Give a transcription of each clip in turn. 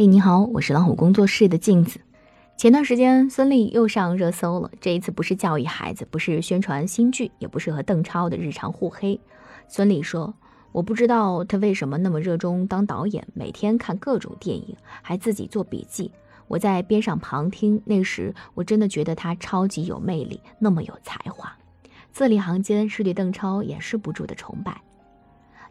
嘿，你好，我是老虎工作室的镜子。前段时间孙俪又上热搜了，这一次不是教育孩子，不是宣传新剧，也不是和邓超的日常互黑。孙俪说：“我不知道他为什么那么热衷当导演，每天看各种电影，还自己做笔记。我在边上旁听，那时我真的觉得他超级有魅力，那么有才华。字里行间是对邓超掩饰不住的崇拜。”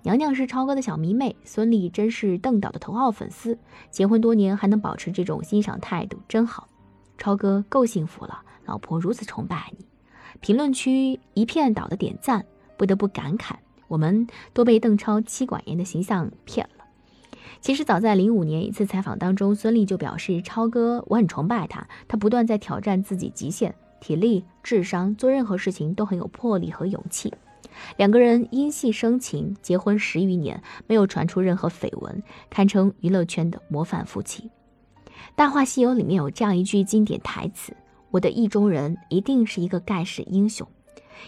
娘娘是超哥的小迷妹，孙俪真是邓导的头号粉丝。结婚多年还能保持这种欣赏态度，真好。超哥够幸福了，老婆如此崇拜你。评论区一片倒的点赞，不得不感慨，我们都被邓超妻管严的形象骗了。其实早在零五年一次采访当中，孙俪就表示：“超哥，我很崇拜他，他不断在挑战自己极限，体力、智商，做任何事情都很有魄力和勇气。”两个人因戏生情，结婚十余年，没有传出任何绯闻，堪称娱乐圈的模范夫妻。《大话西游》里面有这样一句经典台词：“我的意中人一定是一个盖世英雄。”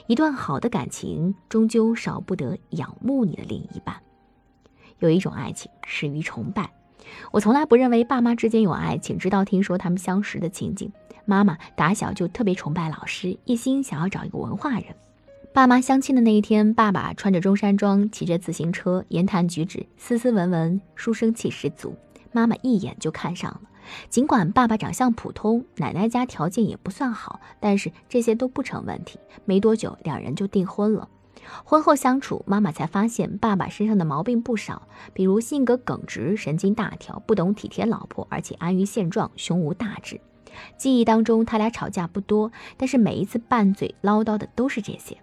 一段好的感情，终究少不得仰慕你的另一半。有一种爱情始于崇拜。我从来不认为爸妈之间有爱情，直到听说他们相识的情景。妈妈打小就特别崇拜老师，一心想要找一个文化人。爸妈相亲的那一天，爸爸穿着中山装，骑着自行车，言谈举止斯斯文文，书生气十足。妈妈一眼就看上了。尽管爸爸长相普通，奶奶家条件也不算好，但是这些都不成问题。没多久，两人就订婚了。婚后相处，妈妈才发现爸爸身上的毛病不少，比如性格耿直、神经大条、不懂体贴老婆，而且安于现状、胸无大志。记忆当中，他俩吵架不多，但是每一次拌嘴唠叨的都是这些。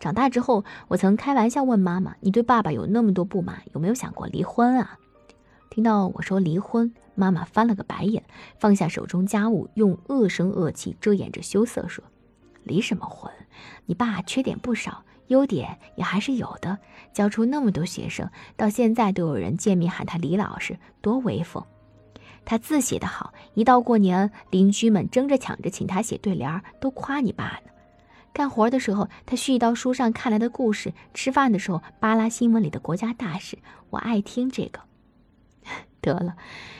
长大之后，我曾开玩笑问妈妈：“你对爸爸有那么多不满，有没有想过离婚啊？”听到我说离婚，妈妈翻了个白眼，放下手中家务，用恶声恶气遮掩着羞涩说：“离什么婚？你爸缺点不少，优点也还是有的。教出那么多学生，到现在都有人见面喊他李老师，多威风。他字写得好，一到过年，邻居们争着抢着请他写对联，都夸你爸呢。”干活的时候，他絮叨书上看来的故事；吃饭的时候，扒拉新闻里的国家大事。我爱听这个。得了，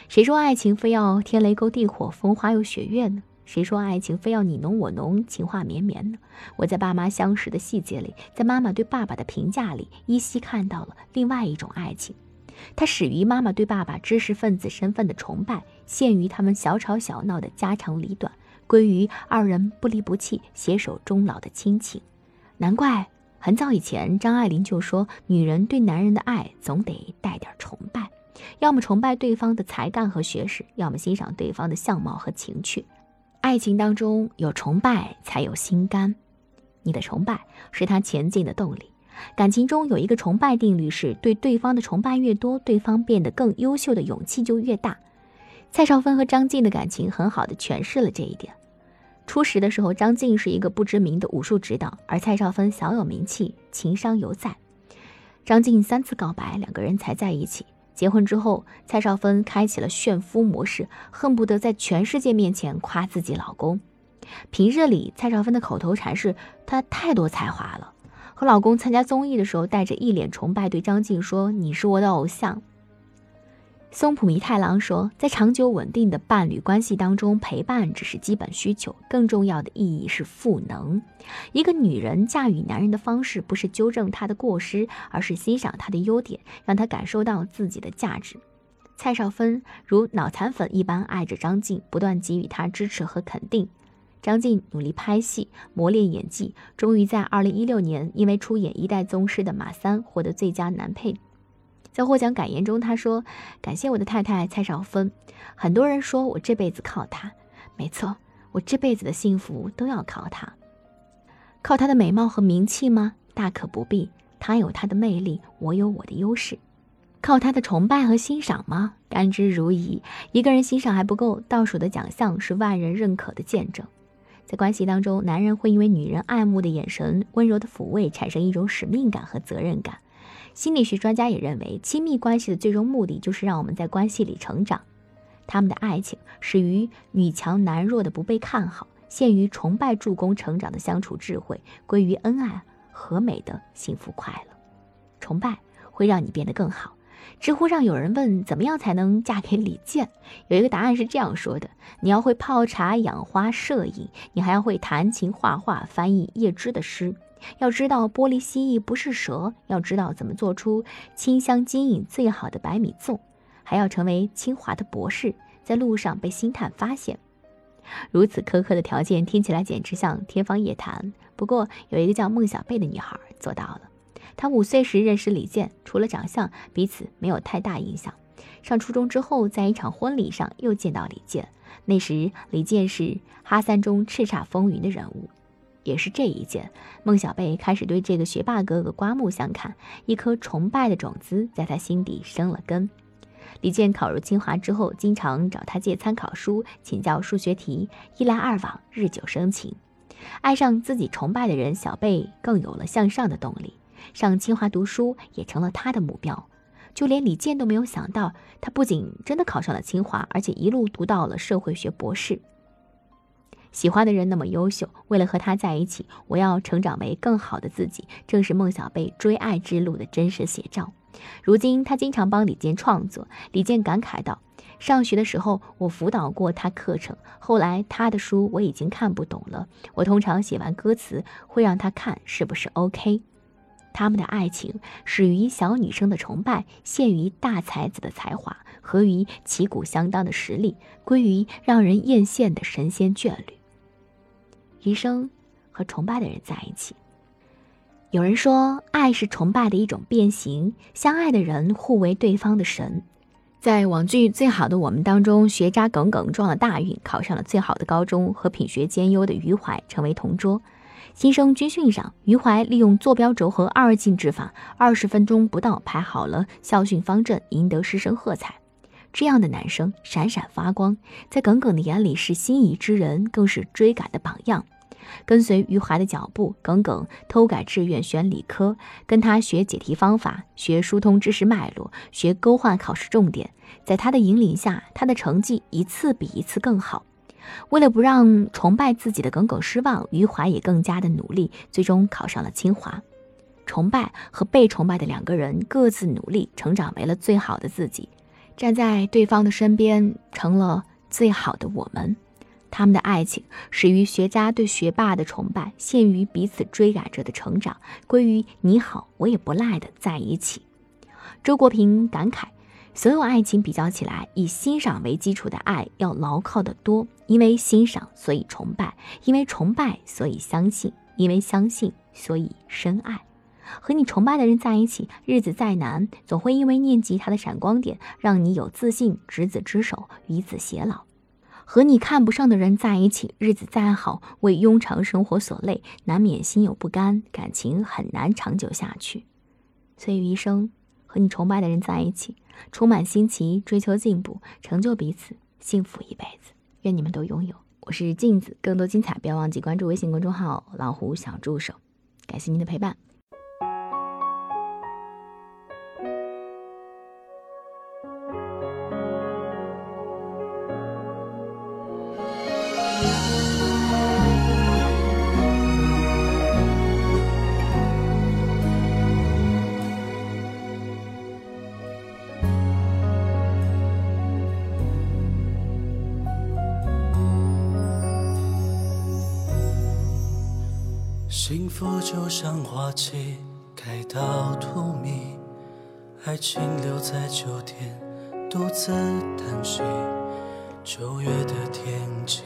谁说爱情非要天雷勾地火、风花又雪月呢？谁说爱情非要你侬我侬、情话绵绵呢？我在爸妈相识的细节里，在妈妈对爸爸的评价里，依稀看到了另外一种爱情。它始于妈妈对爸爸知识分子身份的崇拜，陷于他们小吵小闹的家长里短。归于二人不离不弃、携手终老的亲情，难怪很早以前张爱玲就说，女人对男人的爱总得带点崇拜，要么崇拜对方的才干和学识，要么欣赏对方的相貌和情趣。爱情当中有崇拜，才有心甘。你的崇拜是他前进的动力。感情中有一个崇拜定律，是对对方的崇拜越多，对方变得更优秀的勇气就越大。蔡少芬和张晋的感情很好的诠释了这一点。初识的时候，张晋是一个不知名的武术指导，而蔡少芬小有名气，情商犹在。张晋三次告白，两个人才在一起。结婚之后，蔡少芬开启了炫夫模式，恨不得在全世界面前夸自己老公。平日里，蔡少芬的口头禅是“她太多才华了”。和老公参加综艺的时候，带着一脸崇拜对张晋说：“你是我的偶像。”松浦弥太郎说，在长久稳定的伴侣关系当中，陪伴只是基本需求，更重要的意义是赋能。一个女人驾驭男人的方式，不是纠正他的过失，而是欣赏他的优点，让他感受到自己的价值。蔡少芬如脑残粉一般爱着张晋，不断给予他支持和肯定。张晋努力拍戏，磨练演技，终于在二零一六年，因为出演《一代宗师》的马三，获得最佳男配。在获奖感言中，他说：“感谢我的太太蔡少芬。很多人说我这辈子靠她，没错，我这辈子的幸福都要靠她。靠她的美貌和名气吗？大可不必。她有她的魅力，我有我的优势。靠她的崇拜和欣赏吗？甘之如饴。一个人欣赏还不够，倒数的奖项是万人认可的见证。在关系当中，男人会因为女人爱慕的眼神、温柔的抚慰，产生一种使命感和责任感。”心理学专家也认为，亲密关系的最终目的就是让我们在关系里成长。他们的爱情始于女强男弱的不被看好，陷于崇拜助攻成长的相处智慧，归于恩爱和美的幸福快乐。崇拜会让你变得更好，知乎上有人问怎么样才能嫁给李健，有一个答案是这样说的：你要会泡茶、养花、摄影，你还要会弹琴、画画、翻译叶芝的诗，要知道玻璃蜥蜴不是蛇，要知道怎么做出清香晶莹最好的白米粽，还要成为清华的博士，在路上被星探发现。如此苛刻的条件听起来简直像天方夜谭。不过有一个叫孟小贝的女孩做到了。她五岁时认识李健，除了长相，彼此没有太大影响。上初中之后，在一场婚礼上又见到李健，那时李健是哈三中叱咤风云的人物。也是这一件，孟小贝开始对这个学霸哥哥刮目相看，一颗崇拜的种子在他心底生了根。李健考入清华之后，经常找他借参考书，请教数学题，一来二往，日久生情。爱上自己崇拜的人，小贝更有了向上的动力。上清华读书也成了他的目标，就连李健都没有想到，他不仅真的考上了清华，而且一路读到了社会学博士。喜欢的人那么优秀，为了和他在一起，我要成长为更好的自己，正是孟小贝追爱之路的真实写照。如今他经常帮李健创作，李健感慨道：“上学的时候我辅导过他课程，后来他的书我已经看不懂了，我通常写完歌词会让他看是不是 OK。”他们的爱情始于小女生的崇拜，陷于大才子的才华，合于旗鼓相当的实力，归于让人艳羡的神仙眷侣。余生和崇拜的人在一起。有人说，爱是崇拜的一种变形，相爱的人互为对方的神。在网剧《最好的我们》当中，学渣耿耿撞了大运，考上了最好的高中，和品学兼优的余淮成为同桌。新生军训上，余淮利用坐标轴和二进制法，二十分钟不到排好了校训方阵，赢得师生喝彩。这样的男生闪闪发光，在耿耿的眼里是心仪之人，更是追赶的榜样。跟随余淮的脚步，耿耿偷改志愿选理科，跟他学解题方法，学疏通知识脉络，学勾画考试重点。在他的引领下，他的成绩一次比一次更好。为了不让崇拜自己的耿耿失望，余淮也更加的努力，最终考上了清华。崇拜和被崇拜的两个人各自努力，成长为了最好的自己，站在对方的身边，成了最好的我们。他们的爱情始于学渣对学霸的崇拜，陷于彼此追赶着的成长，归于你好我也不赖的在一起。周国平感慨。所有爱情比较起来，以欣赏为基础的爱要牢靠得多。因为欣赏，所以崇拜；因为崇拜，所以相信；因为相信，所以深爱。和你崇拜的人在一起，日子再难，总会因为念及他的闪光点，让你有自信，执子之手，与子偕老。和你看不上的人在一起，日子再好，为庸常生活所累，难免心有不甘，感情很难长久下去。所以余生。和你崇拜的人在一起，充满新奇，追求进步，成就彼此，幸福一辈子。愿你们都拥有。我是镜子，更多精彩，不要忘记关注微信公众号“老虎小助手”。感谢您的陪伴。幸福就像花期开到荼蘼，爱情留在秋天独自叹息。九月的天气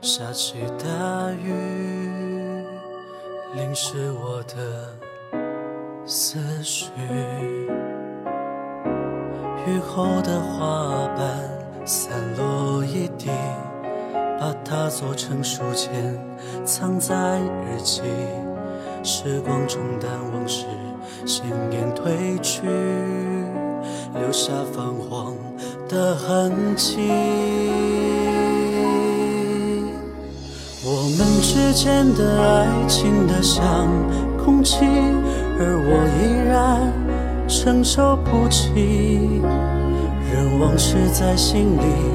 下起大雨，淋湿我的思绪。雨后的花瓣散落一地。把它做成书签，藏在日记。时光冲淡往事，鲜艳褪去，留下泛黄的痕迹。我们之间的爱情的像空气，而我依然承受不起。任往事在心里。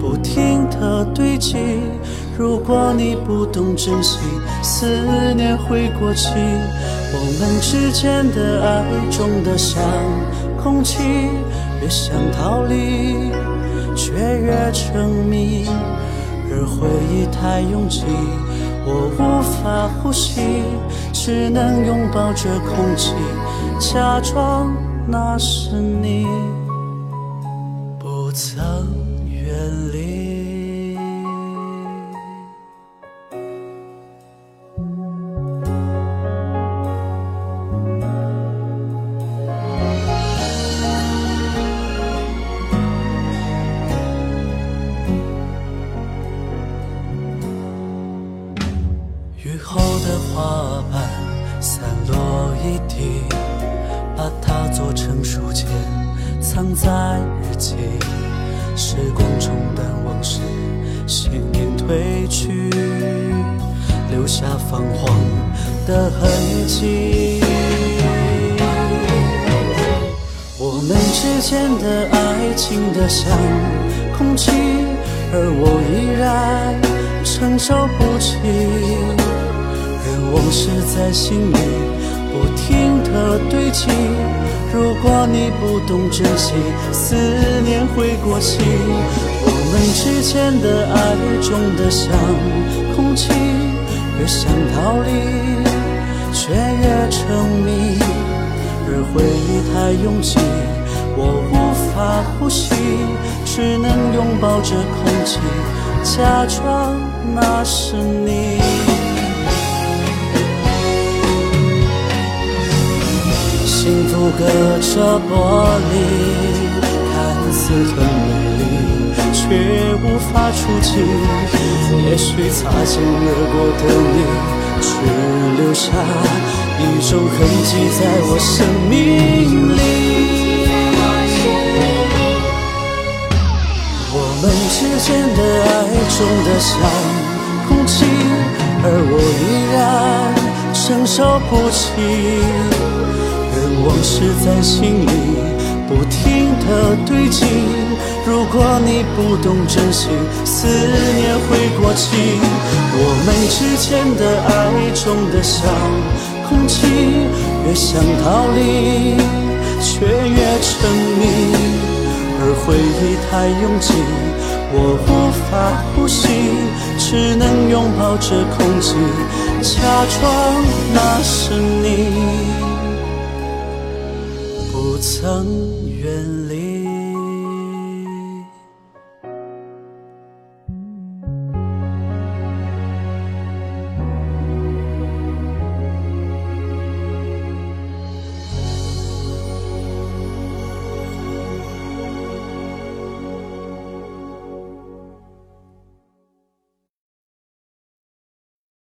不停的堆积，如果你不懂珍惜，思念会过期。我们之间的爱重得像空气，越想逃离，却越沉迷。而回忆太拥挤，我无法呼吸，只能拥抱着空气，假装那是你，不曾远离。一滴，把它做成书签，藏在日记。时光冲淡往事，鲜年褪去，留下泛黄的痕迹。我们之间的爱情的像空气，而我依然承受不起。任往事在心里不停地堆积。如果你不懂珍惜，思念会过期。我们之间的爱重得像空气，越想逃离，却越沉迷。而回忆太拥挤，我无法呼吸，只能拥抱着空气，假装那是你。幸福隔着玻璃，看似很美丽，却无法触及。也许擦肩而过的你，只留下一种痕迹在我生命里。我们之间的爱重得像空气，而我依然承受不起。往事在心里不停地堆积。如果你不懂珍惜，思念会过期。我们之间的爱重得像空气，越想逃离，却越沉迷。而回忆太拥挤，我无法呼吸，只能拥抱着空气，假装那是你，不曾远离。